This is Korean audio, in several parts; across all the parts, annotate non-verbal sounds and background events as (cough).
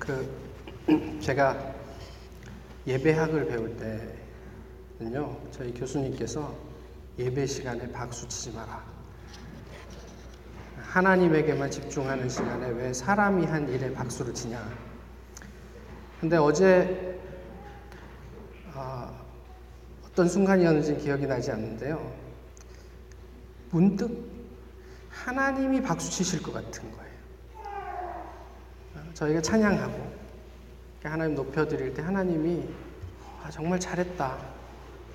그 제가 예배학을 배울 때는요 저희 교수님께서 예배 시간에 박수 치지 마라. 하나님에게만 집중하는 시간에 왜 사람이 한 일에 박수를 치냐. 근데 어제 어, 어떤 순간이었는지 기억이 나지 않는데요. 문득 하나님이 박수 치실 것 같은 거예요 저희가 찬양하고 하나님 높여드릴 때 하나님이 아, 정말 잘했다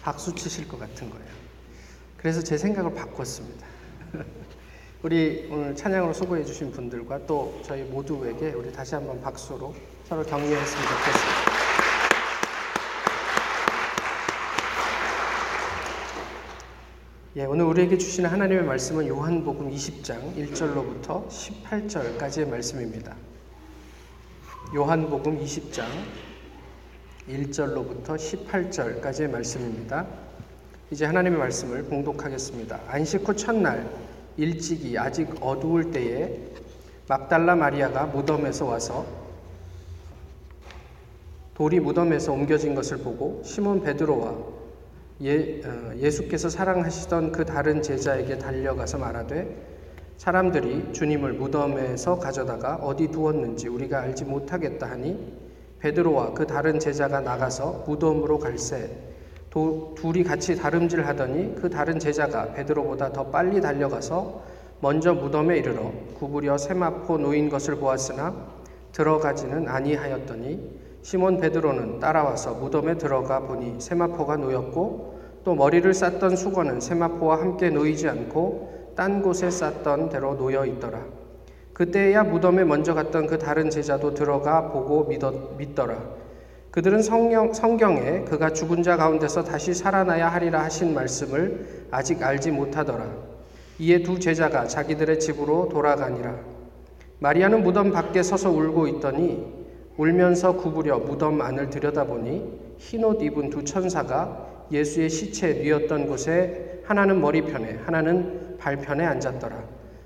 박수 치실 것 같은 거예요. 그래서 제 생각을 바꿨습니다. (laughs) 우리 오늘 찬양으로 수고해 주신 분들과 또 저희 모두에게 우리 다시 한번 박수로 서로 격려했으면 좋겠습니다. 예, 오늘 우리에게 주시는 하나님의 말씀은 요한복음 20장 1절로부터 18절까지의 말씀입니다. 요한복음 20장 1절로부터 18절까지의 말씀입니다. 이제 하나님의 말씀을 봉독하겠습니다. 안식 후 첫날 일찍이 아직 어두울 때에 막달라 마리아가 무덤에서 와서 돌이 무덤에서 옮겨진 것을 보고 시몬 베드로와 예, 어, 예수께서 사랑하시던 그 다른 제자에게 달려가서 말하되 사람들이 주님을 무덤에서 가져다가 어디 두었는지 우리가 알지 못하겠다 하니 베드로와 그 다른 제자가 나가서 무덤으로 갈새 도, 둘이 같이 다름질 하더니 그 다른 제자가 베드로보다 더 빨리 달려가서 먼저 무덤에 이르러 구부려 세마포 놓인 것을 보았으나 들어가지는 아니하였더니 시몬 베드로는 따라와서 무덤에 들어가 보니 세마포가 놓였고 또 머리를 쌌던 수건은 세마포와 함께 놓이지 않고 딴 곳에 쌌던 대로 놓여 있더라. 그때야 무덤에 먼저 갔던 그 다른 제자도 들어가 보고 믿었, 믿더라. 그들은 성령, 성경에 그가 죽은 자 가운데서 다시 살아나야 하리라 하신 말씀을 아직 알지 못하더라. 이에 두 제자가 자기들의 집으로 돌아가니라. 마리아는 무덤 밖에 서서 울고 있더니 울면서 구부려 무덤 안을 들여다보니 흰옷 입은 두 천사가 예수의 시체 뉘었던 곳에 하나는 머리편에 하나는 발편에 앉았더라.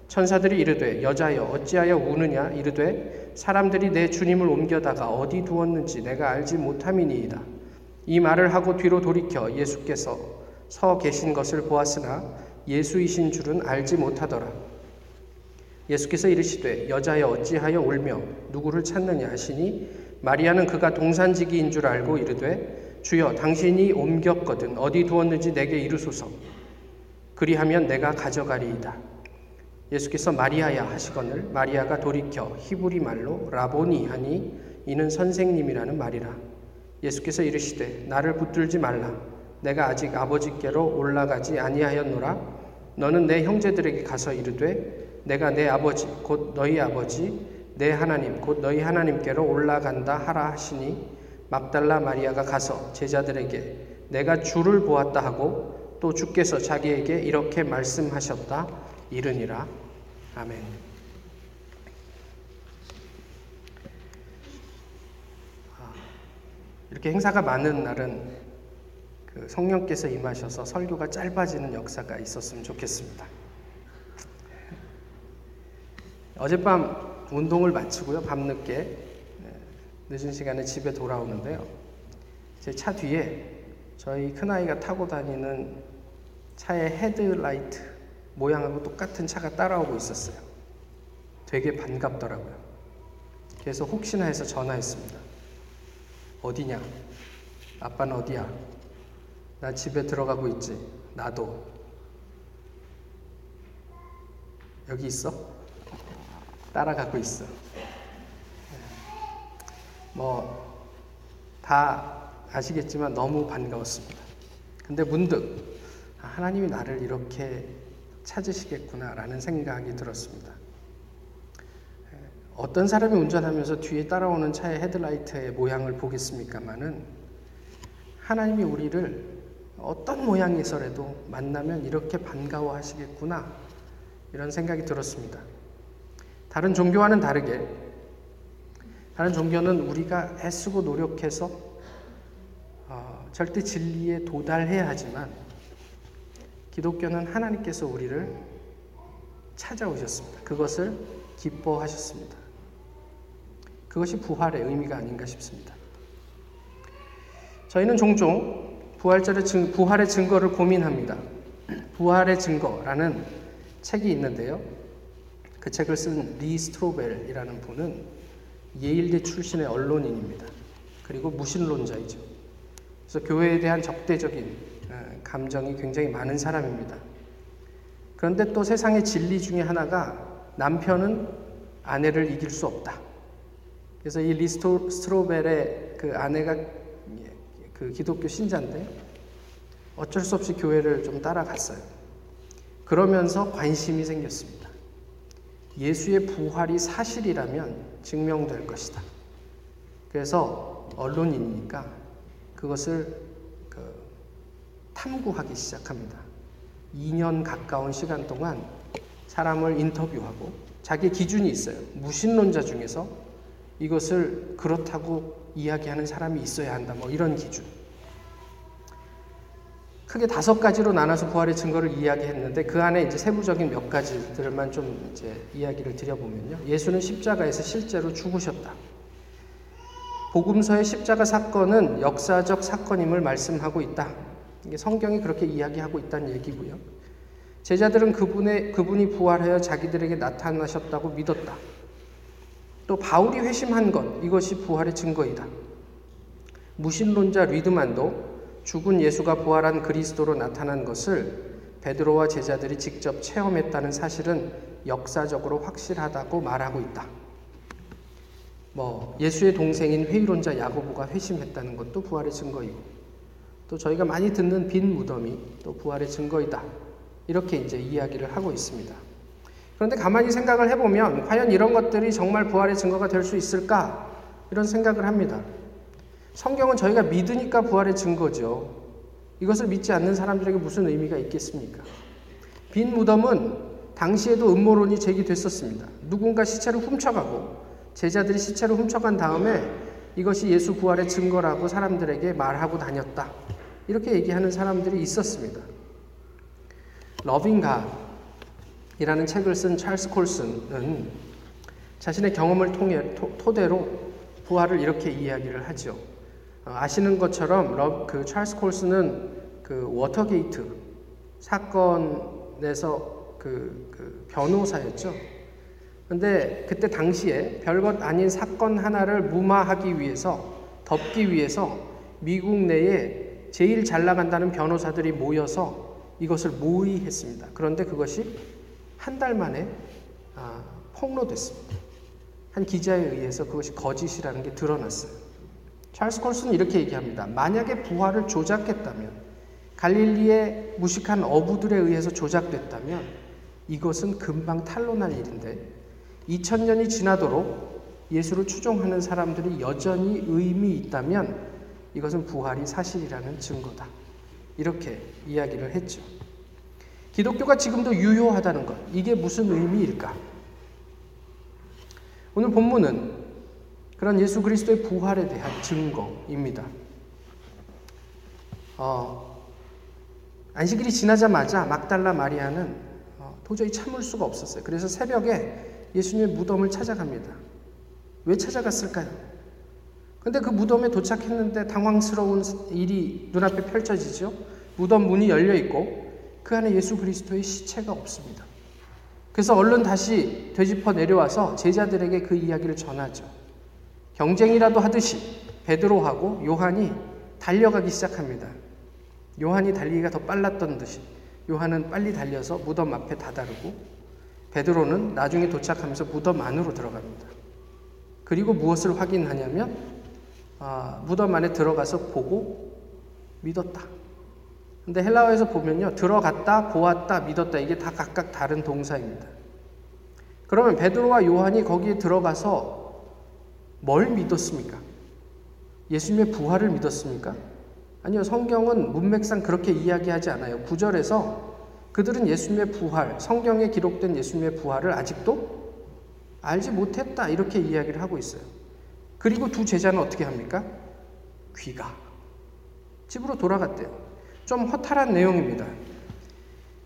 천사들이 이르되 여자여 어찌하여 우느냐 이르되 사람들이 내 주님을 옮겨다가 어디 두었는지 내가 알지 못함이니이다. 이 말을 하고 뒤로 돌이켜 예수께서 서 계신 것을 보았으나 예수이신 줄은 알지 못하더라. 예수께서 이르시되 여자여 어찌하여 울며 누구를 찾느냐 하시니 마리아는 그가 동산지기인 줄 알고 이르되 주여 당신이 옮겼거든 어디 두었는지 내게 이르소서 그리하면 내가 가져가리이다. 예수께서 마리아야 하시거늘 마리아가 돌이켜 히브리 말로 라보니 하니 이는 선생님이라는 말이라. 예수께서 이르시되 나를 붙들지 말라. 내가 아직 아버지께로 올라가지 아니하였노라. 너는 내 형제들에게 가서 이르되 내가 내 아버지 곧 너희 아버지 내 하나님 곧 너희 하나님께로 올라간다 하라 하시니 막달라 마리아가 가서 제자들에게 내가 주를 보았다 하고 또 주께서 자기에게 이렇게 말씀하셨다 이르니라. 아멘. 아, 이렇게 행사가 많은 날은 그 성령께서 임하셔서 설교가 짧아지는 역사가 있었으면 좋겠습니다. 어젯밤 운동을 마치고요, 밤늦게 네, 늦은 시간에 집에 돌아오는데요. 제 차 뒤에 저희 큰아이가 타고 다니는 차의 헤드라이트 모양하고 똑같은 차가 따라오고 있었어요. 되게 반갑더라고요. 그래서 혹시나 해서 전화했습니다. 어디냐? 아빠는 어디야? 나 집에 들어가고 있지. 나도. 여기 있어? 따라가고 있어. 뭐, 다 아시겠지만 너무 반가웠습니다. 근데 문득 아, 하나님이 나를 이렇게 찾으시겠구나라는 생각이 들었습니다. 어떤 사람이 운전하면서 뒤에 따라오는 차의 헤드라이트의 모양을 보겠습니까마는 하나님이 우리를 어떤 모양에서라도 만나면 이렇게 반가워 하시겠구나 이런 생각이 들었습니다. 다른 종교와는 다르게 다른 종교는 우리가 애쓰고 노력해서 어, 절대 진리에 도달해야 하지만 기독교는 하나님께서 우리를 찾아오셨습니다. 그것을 기뻐하셨습니다. 그것이 부활의 의미가 아닌가 싶습니다. 저희는 종종 부활절의 증, 부활의 증거를 고민합니다. (clears throat) 부활의 증거라는 책이 있는데요. 그 책을 쓴 리 스트로벨이라는 분은 예일대 출신의 언론인입니다. 그리고 무신론자이죠. 그래서 교회에 대한 적대적인 어, 감정이 굉장히 많은 사람입니다. 그런데 또 세상의 진리 중에 하나가 남편은 아내를 이길 수 없다. 그래서 이 리 스트로벨의 그 아내가 그 기독교 신자인데 어쩔 수 없이 교회를 좀 따라갔어요. 그러면서 관심이 생겼습니다. 예수의 부활이 사실이라면 증명될 것이다. 그래서 언론이니까 그것을 그 탐구하기 시작합니다. 2년 가까운 시간 동안 사람을 인터뷰하고 자기 기준이 있어요. 무신론자 중에서 이것을 그렇다고 이야기하는 사람이 있어야 한다. 뭐 이런 기준. 크게 다섯 가지로 나눠서 부활의 증거를 이야기했는데 그 안에 이제 세부적인 몇 가지들만 좀 이제 이야기를 드려보면요. 예수는 십자가에서 실제로 죽으셨다. 복음서의 십자가 사건은 역사적 사건임을 말씀하고 있다. 이게 성경이 그렇게 이야기하고 있다는 얘기고요. 제자들은 그분의 그분이 부활하여 자기들에게 나타나셨다고 믿었다. 또 바울이 회심한 것 이것이 부활의 증거이다. 무신론자 리드만도 죽은 예수가 부활한 그리스도로 나타난 것을 베드로와 제자들이 직접 체험했다는 사실은 역사적으로 확실하다고 말하고 있다. 뭐 예수의 동생인 회의론자 야고보가 회심했다는 것도 부활의 증거이고 또 저희가 많이 듣는 빈 무덤이 또 부활의 증거이다. 이렇게 이제 이야기를 하고 있습니다. 그런데 가만히 생각을 해보면 과연 이런 것들이 정말 부활의 증거가 될 수 있을까? 이런 생각을 합니다. 성경은 저희가 믿으니까 부활의 증거죠. 이것을 믿지 않는 사람들에게 무슨 의미가 있겠습니까? 빈 무덤은 당시에도 음모론이 제기됐었습니다. 누군가 시체를 훔쳐가고 제자들이 시체를 훔쳐간 다음에 이것이 예수 부활의 증거라고 사람들에게 말하고 다녔다. 이렇게 얘기하는 사람들이 있었습니다. 러빙가 이라는 책을 쓴 찰스 콜슨은 자신의 경험을 통해 토, 대로 부활을 이렇게 이야기를 하죠. 어, 아시는 것처럼 러, 그 찰스 콜슨은 그 워터게이트 사건에서 그, 그 변호사였죠. 근데 그때 당시에 별것 아닌 사건 하나를 무마하기 위해서 덮기 위해서 미국 내에 제일 잘 나간다는 변호사들이 모여서 이것을 모의했습니다. 그런데 그것이 한 달 만에 아, 폭로됐습니다. 한 기자에 의해서 그것이 거짓이라는 게 드러났어요. 찰스 콜슨은 이렇게 얘기합니다. 만약에 부활을 조작했다면, 갈릴리의 무식한 어부들에 의해서 조작됐다면, 이것은 금방 탄로날 일인데, 2000년이 지나도록 예수를 추종하는 사람들이 여전히 의미 있다면, 이것은 부활이 사실이라는 증거다. 이렇게 이야기를 했죠. 기독교가 지금도 유효하다는 것, 이게 무슨 의미일까? 오늘 본문은 그런 예수 그리스도의 부활에 대한 증거입니다. 어, 안식일이 지나자마자 막달라 마리아는 어, 도저히 참을 수가 없었어요. 그래서 새벽에 예수님의 무덤을 찾아갑니다. 왜 찾아갔을까요? 근데 그 무덤에 도착했는데 당황스러운 일이 눈앞에 펼쳐지죠. 무덤 문이 열려 있고 그 안에 예수 그리스도의 시체가 없습니다. 그래서 얼른 다시 되짚어 내려와서 제자들에게 그 이야기를 전하죠. 경쟁이라도 하듯이 베드로하고 요한이 달려가기 시작합니다. 요한이 달리기가 더 빨랐던 듯이 요한은 빨리 달려서 무덤 앞에 다다르고 베드로는 나중에 도착하면서 무덤 안으로 들어갑니다. 그리고 무엇을 확인하냐면 아, 무덤 안에 들어가서 보고 믿었다. 근데 헬라어에서 보면요. 들어갔다, 보았다, 믿었다. 이게 다 각각 다른 동사입니다. 그러면 베드로와 요한이 거기에 들어가서 뭘 믿었습니까? 예수님의 부활을 믿었습니까? 아니요. 성경은 문맥상 그렇게 이야기하지 않아요. 구절에서 그들은 예수님의 부활, 성경에 기록된 예수님의 부활을 아직도 알지 못했다. 이렇게 이야기를 하고 있어요. 그리고 두 제자는 어떻게 합니까? 귀가. 집으로 돌아갔대요. 좀 허탈한 내용입니다.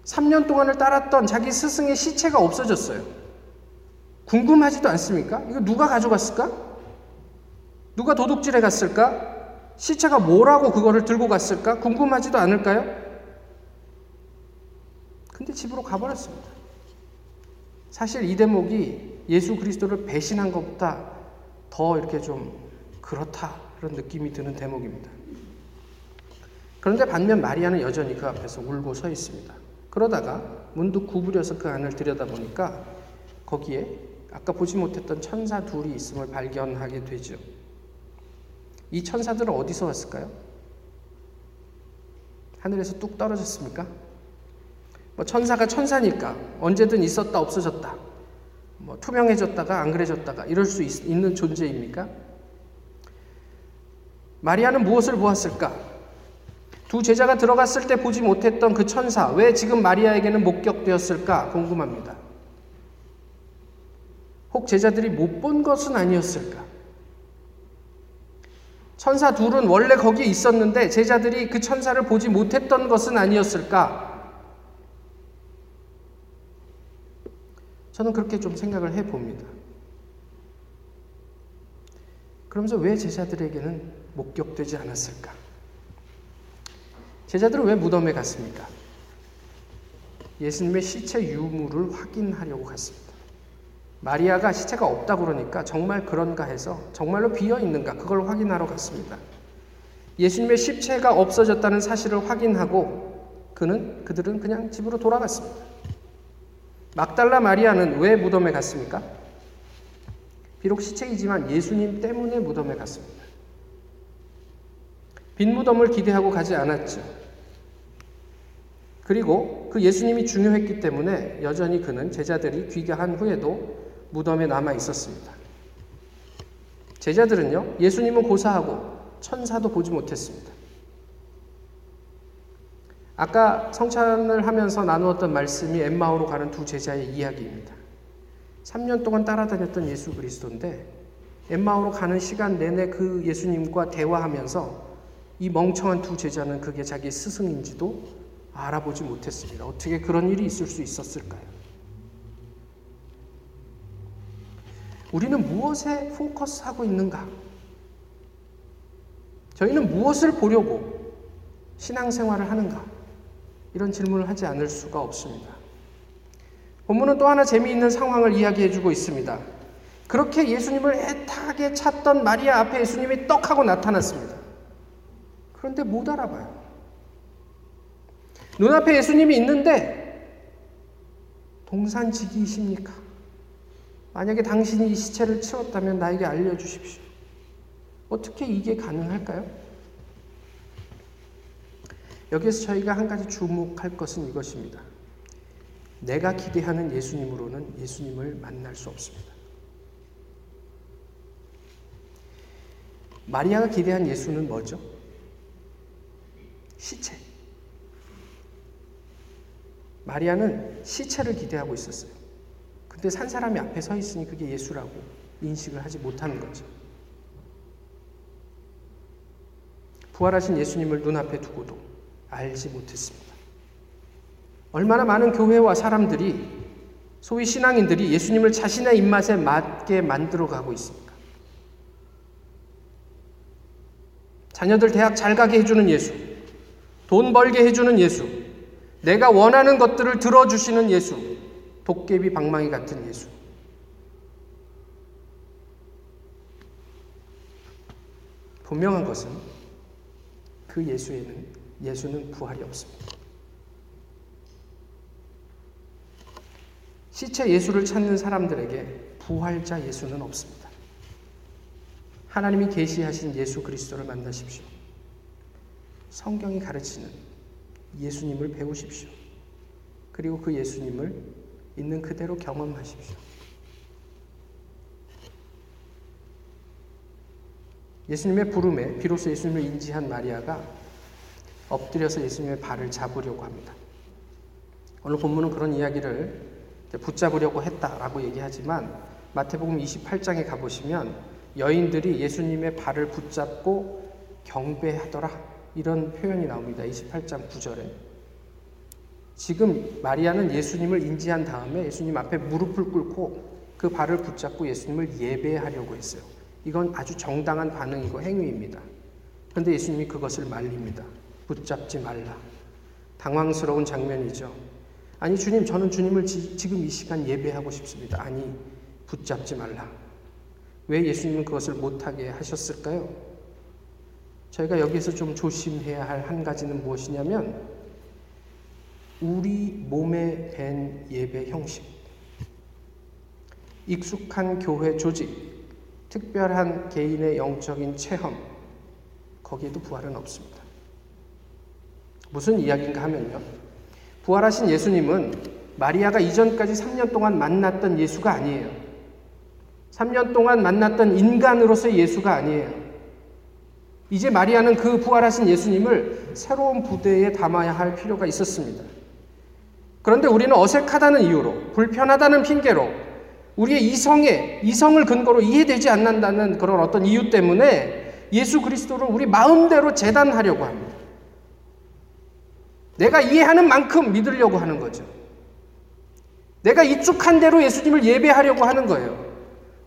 3년 동안을 따랐던 자기 스승의 시체가 없어졌어요. 궁금하지도 않습니까? 이거 누가 가져갔을까? 누가 도둑질해 갔을까? 시체가 뭐라고 그거를 들고 갔을까? 궁금하지도 않을까요? 근데 집으로 가버렸습니다. 사실 이 대목이 예수 그리스도를 배신한 것보다 더 이렇게 좀 그렇다 그런 느낌이 드는 대목입니다. 그런데 반면 마리아는 여전히 그 앞에서 울고 서 있습니다. 그러다가 문득 구부려서 그 안을 들여다보니까 거기에 아까 보지 못했던 천사 둘이 있음을 발견하게 되죠. 이 천사들은 어디서 왔을까요? 하늘에서 뚝 떨어졌습니까? 뭐 천사가 천사니까 언제든 있었다 없어졌다. 뭐 투명해졌다가 안 그래졌다가 이럴 수 있, 있는 존재입니까? 마리아는 무엇을 보았을까? 두 제자가 들어갔을 때 보지 못했던 그 천사, 왜 지금 마리아에게는 목격되었을까 궁금합니다. 혹 제자들이 못 본 것은 아니었을까? 천사 둘은 원래 거기에 있었는데 제자들이 그 천사를 보지 못했던 것은 아니었을까? 저는 그렇게 좀 생각을 해 봅니다. 그러면서 왜 제자들에게는 목격되지 않았을까? 제자들은 왜 무덤에 갔습니까? 예수님의 시체 유물을 확인하려고 갔습니다. 마리아가 시체가 없다 그러니까 정말 그런가 해서 정말로 비어 있는가 그걸 확인하러 갔습니다. 예수님의 시체가 없어졌다는 사실을 확인하고 그는 그들은 그냥 집으로 돌아갔습니다. 막달라 마리아는 왜 무덤에 갔습니까? 비록 시체이지만 예수님 때문에 무덤에 갔습니다. 빈 무덤을 기대하고 가지 않았죠. 그리고 그 예수님이 중요했기 때문에 여전히 그는 제자들이 귀가한 후에도 무덤에 남아 있었습니다. 제자들은요, 예수님은 고사하고 천사도 보지 못했습니다. 아까 성찬을 하면서 나누었던 말씀이 엠마오로 가는 두 제자의 이야기입니다. 3년 동안 따라다녔던 예수 그리스도인데 엠마오로 가는 시간 내내 그 예수님과 대화하면서 이 멍청한 두 제자는 그게 자기 스승인지도 알아보지 못했습니다. 어떻게 그런 일이 있을 수 있었을까요? 우리는 무엇에 포커스하고 있는가? 저희는 무엇을 보려고 신앙생활을 하는가? 이런 질문을 하지 않을 수가 없습니다. 본문은 또 하나 재미있는 상황을 이야기해 주고 있습니다. 그렇게 예수님을 애타게 찾던 마리아 앞에 예수님이 떡 하고 나타났습니다. 그런데 못 알아봐요. 눈앞에 예수님이 있는데 동산지기이십니까? 만약에 당신이 이 시체를 치웠다면 나에게 알려주십시오. 어떻게 이게 가능할까요? 여기에서 저희가 한 가지 주목할 것은 이것입니다. 내가 기대하는 예수님으로는 예수님을 만날 수 없습니다. 마리아가 기대한 예수는 뭐죠? 시체. 마리아는 시체를 기대하고 있었어요. 근데 산 사람이 앞에 서 있으니 그게 예수라고 인식을 하지 못하는 거죠. 부활하신 예수님을 눈앞에 두고도 알지 못했습니다. 얼마나 많은 교회와 사람들이 소위 신앙인들이 예수님을 자신의 입맛에 맞게 만들어 가고 있습니까? 자녀들 대학 잘 가게 해주는 예수, 돈 벌게 해주는 예수, 내가 원하는 것들을 들어주시는 예수, 도깨비 방망이 같은 예수. 분명한 것은 그 예수에는 예수는 부활이 없습니다. 시체 예수를 찾는 사람들에게 부활자 예수는 없습니다. 하나님이 계시하신 예수 그리스도를 만나십시오. 성경이 가르치는 예수님을 배우십시오. 그리고 그 예수님을 있는 그대로 경험하십시오. 예수님의 부름에 비로소 예수님을 인지한 마리아가 엎드려서 예수님의 발을 잡으려고 합니다. 오늘 본문은 그런 이야기를 붙잡으려고 했다라고 얘기하지만 마태복음 28장에 가보시면 여인들이 예수님의 발을 붙잡고 경배하더라 이런 표현이 나옵니다. 28장 9절에. 지금 마리아는 예수님을 인지한 다음에 예수님 앞에 무릎을 꿇고 그 발을 붙잡고 예수님을 예배하려고 했어요. 이건 아주 정당한 반응이고 행위입니다. 그런데 예수님이 그것을 말립니다. 붙잡지 말라. 당황스러운 장면이죠. 아니, 주님, 저는 주님을 지, 지금 이 시간 예배하고 싶습니다. 아니, 붙잡지 말라. 왜 예수님은 그것을 못하게 하셨을까요? 저희가 여기서 좀 조심해야 할 한 가지는 무엇이냐면, 우리 몸에 밴 예배 형식, 익숙한 교회 조직, 특별한 개인의 영적인 체험, 거기에도 부활은 없습니다. 무슨 이야기인가 하면요. 부활하신 예수님은 마리아가 이전까지 3년 동안 만났던 예수가 아니에요. 3년 동안 만났던 인간으로서의 예수가 아니에요. 이제 마리아는 그 부활하신 예수님을 새로운 부대에 담아야 할 필요가 있었습니다. 그런데 우리는 어색하다는 이유로, 불편하다는 핑계로, 우리의 이성에, 이성을 근거로 이해되지 않는다는 그런 어떤 이유 때문에 예수 그리스도를 우리 마음대로 재단하려고 합니다. 내가 이해하는 만큼 믿으려고 하는 거죠. 내가 익숙한 대로 예수님을 예배하려고 하는 거예요.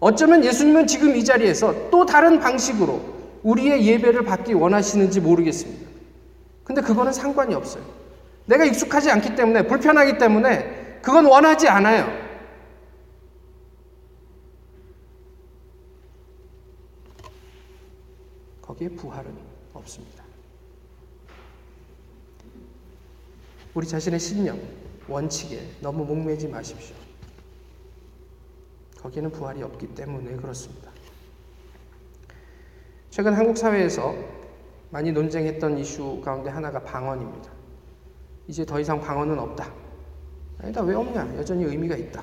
어쩌면 예수님은 지금 이 자리에서 또 다른 방식으로 우리의 예배를 받기 원하시는지 모르겠습니다. 근데 그거는 상관이 없어요. 내가 익숙하지 않기 때문에, 불편하기 때문에, 그건 원하지 않아요. 거기에 부활은 없습니다. 우리 자신의 신념, 원칙에 너무 목매지 마십시오. 거기는 부활이 없기 때문에 그렇습니다. 최근 한국 사회에서 많이 논쟁했던 이슈 가운데 하나가 방언입니다. 이제 더 이상 방언은 없다. 아니다, 왜 없냐? 여전히 의미가 있다.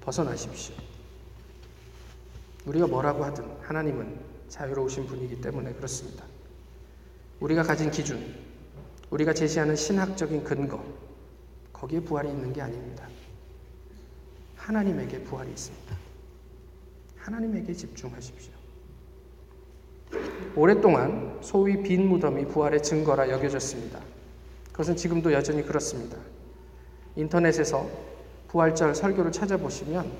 벗어나십시오. 우리가 뭐라고 하든 하나님은 자유로우신 분이기 때문에 그렇습니다. 우리가 가진 기준, 우리가 제시하는 신학적인 근거, 거기에 부활이 있는 게 아닙니다. 하나님에게 부활이 있습니다. 하나님에게 집중하십시오. 오랫동안 소위 빈 무덤이 부활의 증거라 여겨졌습니다. 그것은 지금도 여전히 그렇습니다. 인터넷에서 부활절 설교를 찾아보시면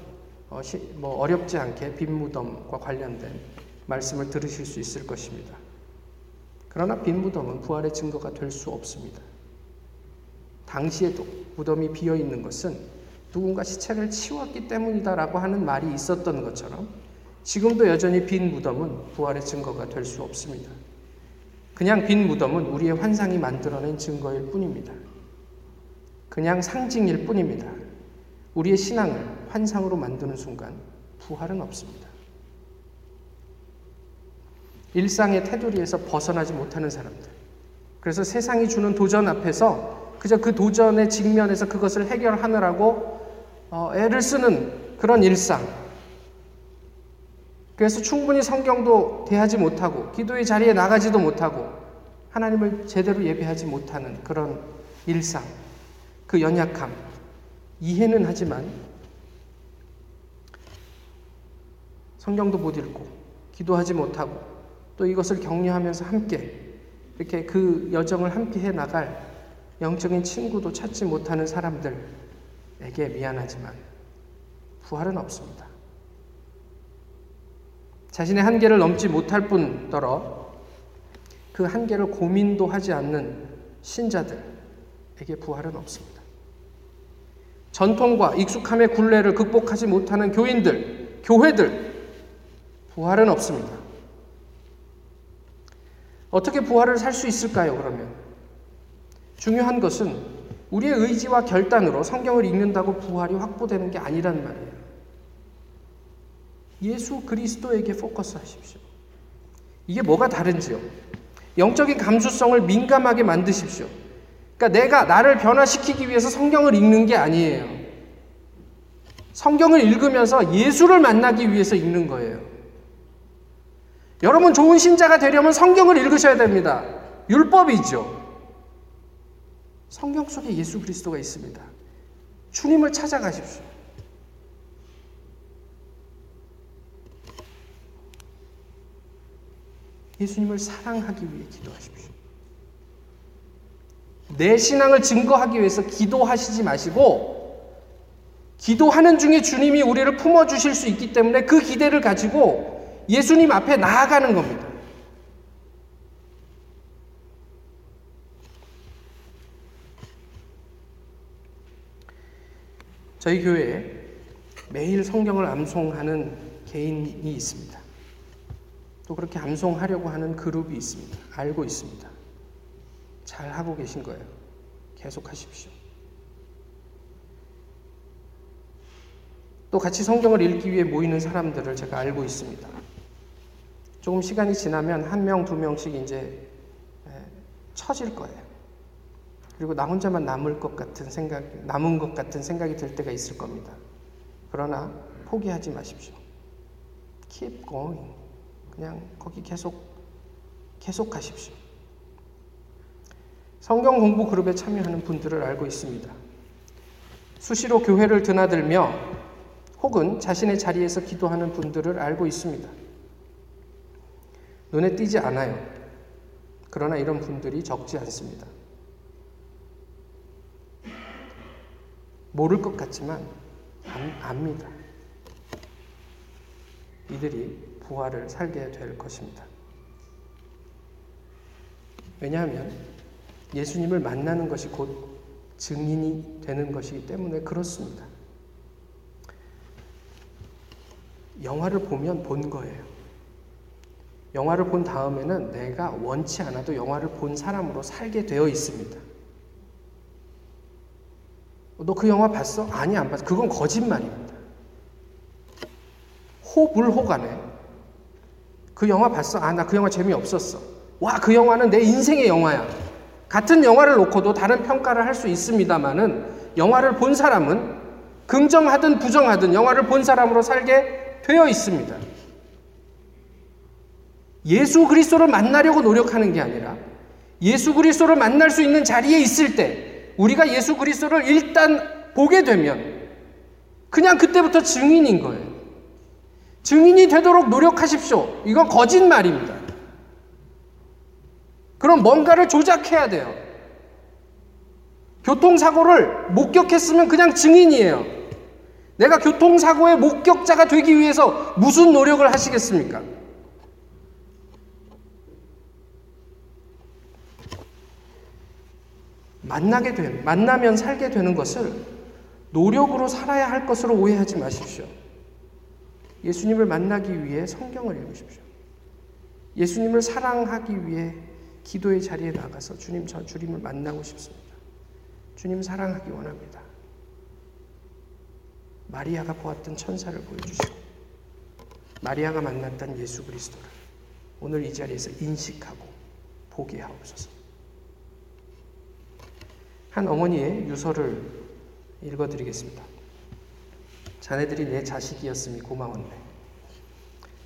어, 뭐 어렵지 않게 빈 무덤과 관련된 말씀을 들으실 수 있을 것입니다. 그러나 빈 무덤은 부활의 증거가 될 수 없습니다. 당시에도 무덤이 비어 있는 것은 누군가 시체를 치웠기 때문이다라고 하는 말이 있었던 것처럼 지금도 여전히 빈 무덤은 부활의 증거가 될 수 없습니다. 그냥 빈 무덤은 우리의 환상이 만들어낸 증거일 뿐입니다. 그냥 상징일 뿐입니다. 우리의 신앙을 환상으로 만드는 순간 부활은 없습니다. 일상의 테두리에서 벗어나지 못하는 사람들. 그래서 세상이 주는 도전 앞에서 그저 그 도전의 직면에서 그것을 해결하느라고 어, 애를 쓰는 그런 일상. 그래서 충분히 성경도 대하지 못하고 기도의 자리에 나가지도 못하고 하나님을 제대로 예배하지 못하는 그런 일상. 그 연약함. 이해는 하지만 성경도 못 읽고 기도하지 못하고 또 이것을 격려하면서 함께 이렇게 그 여정을 함께 해 나갈 영적인 친구도 찾지 못하는 사람들에게 미안하지만 부활은 없습니다. 자신의 한계를 넘지 못할 뿐더러 그 한계를 고민도 하지 않는 신자들에게 부활은 없습니다. 전통과 익숙함의 굴레를 극복하지 못하는 교인들, 교회들, 부활은 없습니다. 어떻게 부활을 살 수 있을까요, 그러면? 중요한 것은 우리의 의지와 결단으로 성경을 읽는다고 부활이 확보되는 게 아니란 말이에요. 예수 그리스도에게 포커스 하십시오. 이게 뭐가 다른지요? 영적인 감수성을 민감하게 만드십시오. 그러니까 내가 나를 변화시키기 위해서 성경을 읽는 게 아니에요. 성경을 읽으면서 예수를 만나기 위해서 읽는 거예요. 여러분 좋은 신자가 되려면 성경을 읽으셔야 됩니다. 율법이죠. 성경 속에 예수 그리스도가 있습니다. 주님을 찾아가십시오. 예수님을 사랑하기 위해 기도하십시오. 내 신앙을 증거하기 위해서 기도하시지 마시고 기도하는 중에 주님이 우리를 품어 주실 수 있기 때문에 그 기대를 가지고 예수님 앞에 나아가는 겁니다. 저희 교회에 매일 성경을 암송하는 개인이 있습니다. 또 그렇게 암송하려고 하는 그룹이 있습니다. 알고 있습니다. 잘 하고 계신 거예요. 계속 하십시오. 또 같이 성경을 읽기 위해 모이는 사람들을 제가 알고 있습니다. 조금 시간이 지나면 한 명, 두 명씩 이제 처질 거예요. 그리고 나 혼자만 남을 것 같은 생각, 남은 것 같은 생각이 들 때가 있을 겁니다. 그러나 포기하지 마십시오. Keep going. 그냥 거기 계속, 계속 가십시오. 성경 공부 그룹에 참여하는 분들을 알고 있습니다. 수시로 교회를 드나들며 혹은 자신의 자리에서 기도하는 분들을 알고 있습니다. 눈에 띄지 않아요. 그러나 이런 분들이 적지 않습니다. 모를 것 같지만 압니다. 이들이 부활을 살게 될 것입니다. 왜냐하면 예수님을 만나는 것이 곧 증인이 되는 것이기 때문에 그렇습니다. 영화를 보면 본 거예요. 영화를 본 다음에는 내가 원치 않아도 영화를 본 사람으로 살게 되어 있습니다. 너 그 영화 봤어? 아니, 안 봤어. 그건 거짓말입니다. 호불호간에 그 영화 봤어? 아, 나 그 영화 재미없었어. 와, 그 영화는 내 인생의 영화야. 같은 영화를 놓고도 다른 평가를 할 수 있습니다만은 영화를 본 사람은 긍정하든 부정하든 영화를 본 사람으로 살게 되어 있습니다. 예수 그리스도를 만나려고 노력하는 게 아니라 예수 그리스도를 만날 수 있는 자리에 있을 때 우리가 예수 그리스도를 일단 보게 되면 그냥 그때부터 증인인 거예요. 증인이 되도록 노력하십시오. 이건 거짓말입니다. 그럼 뭔가를 조작해야 돼요. 교통사고를 목격했으면 그냥 증인이에요. 내가 교통사고의 목격자가 되기 위해서 무슨 노력을 하시겠습니까? 만나게 된, 만나면 살게 되는 것을 노력으로 살아야 할 것으로 오해하지 마십시오. 예수님을 만나기 위해 성경을 읽으십시오. 예수님을 사랑하기 위해 기도의 자리에 나가서 주님, 저 주님을 만나고 싶습니다. 주님 사랑하기 원합니다. 마리아가 보았던 천사를 보여주시고, 마리아가 만났던 예수 그리스도를 오늘 이 자리에서 인식하고 보게 하옵소서. 한 어머니의 유서를 읽어드리겠습니다. 자네들이 내 자식이었음이 고마웠네.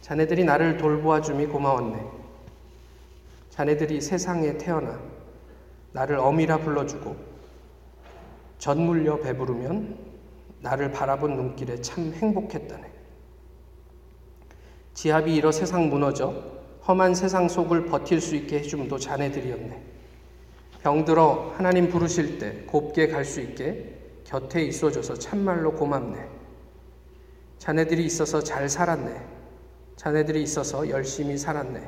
자네들이 나를 돌보아 줌이 고마웠네. 자네들이 세상에 태어나 나를 어미라 불러주고 젖 물려 배부르면 나를 바라본 눈길에 참 행복했다네. 지압이 일어 세상 무너져 험한 세상 속을 버틸 수 있게 해줌도 자네들이었네. 병들어 하나님 부르실 때 곱게 갈 수 있게 곁에 있어줘서 참말로 고맙네. 자네들이 있어서 잘 살았네. 자네들이 있어서 열심히 살았네.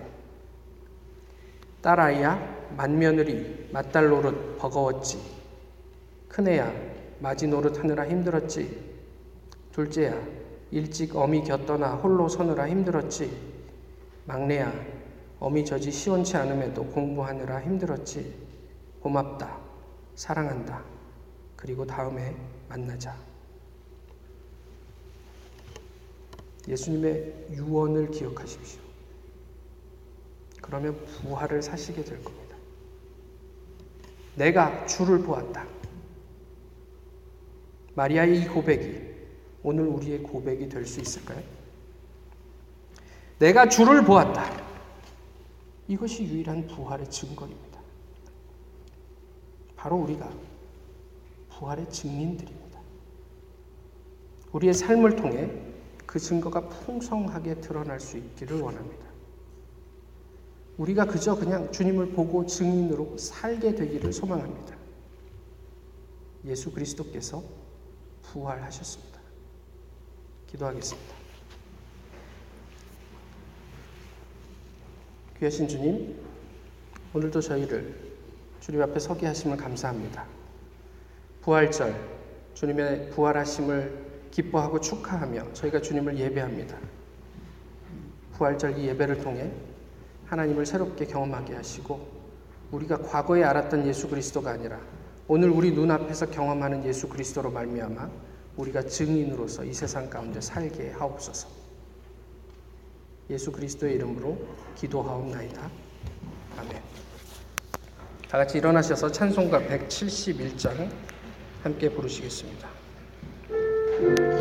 딸아이야, 맏며느리, 맏딸 노릇 버거웠지. 큰애야, 맞이 노릇 하느라 힘들었지. 둘째야, 일찍 어미 곁떠나 홀로 서느라 힘들었지. 막내야, 어미 젖이 시원치 않음에도 공부하느라 힘들었지. 고맙다. 사랑한다. 그리고 다음에 만나자. 예수님의 유언을 기억하십시오. 그러면 부활을 사시게 될 겁니다. 내가 주를 보았다. 마리아의 이 고백이 오늘 우리의 고백이 될 수 있을까요? 내가 주를 보았다. 이것이 유일한 부활의 증거입니다. 바로 우리가 부활의 증인들입니다. 우리의 삶을 통해 그 증거가 풍성하게 드러날 수 있기를 원합니다. 우리가 그저 그냥 주님을 보고 증인으로 살게 되기를 소망합니다. 예수 그리스도께서 부활하셨습니다. 기도하겠습니다. 귀하신 주님, 오늘도 저희를 주님 앞에 서게 하심을 감사합니다. 부활절, 주님의 부활하심을 기뻐하고 축하하며 저희가 주님을 예배합니다. 부활절 이 예배를 통해 하나님을 새롭게 경험하게 하시고 우리가 과거에 알았던 예수 그리스도가 아니라 오늘 우리 눈앞에서 경험하는 예수 그리스도로 말미암아 우리가 증인으로서 이 세상 가운데 살게 하옵소서. 예수 그리스도의 이름으로 기도하옵나이다. 아멘. 다 같이 일어나셔서 찬송가 171장 함께 부르시겠습니다. Música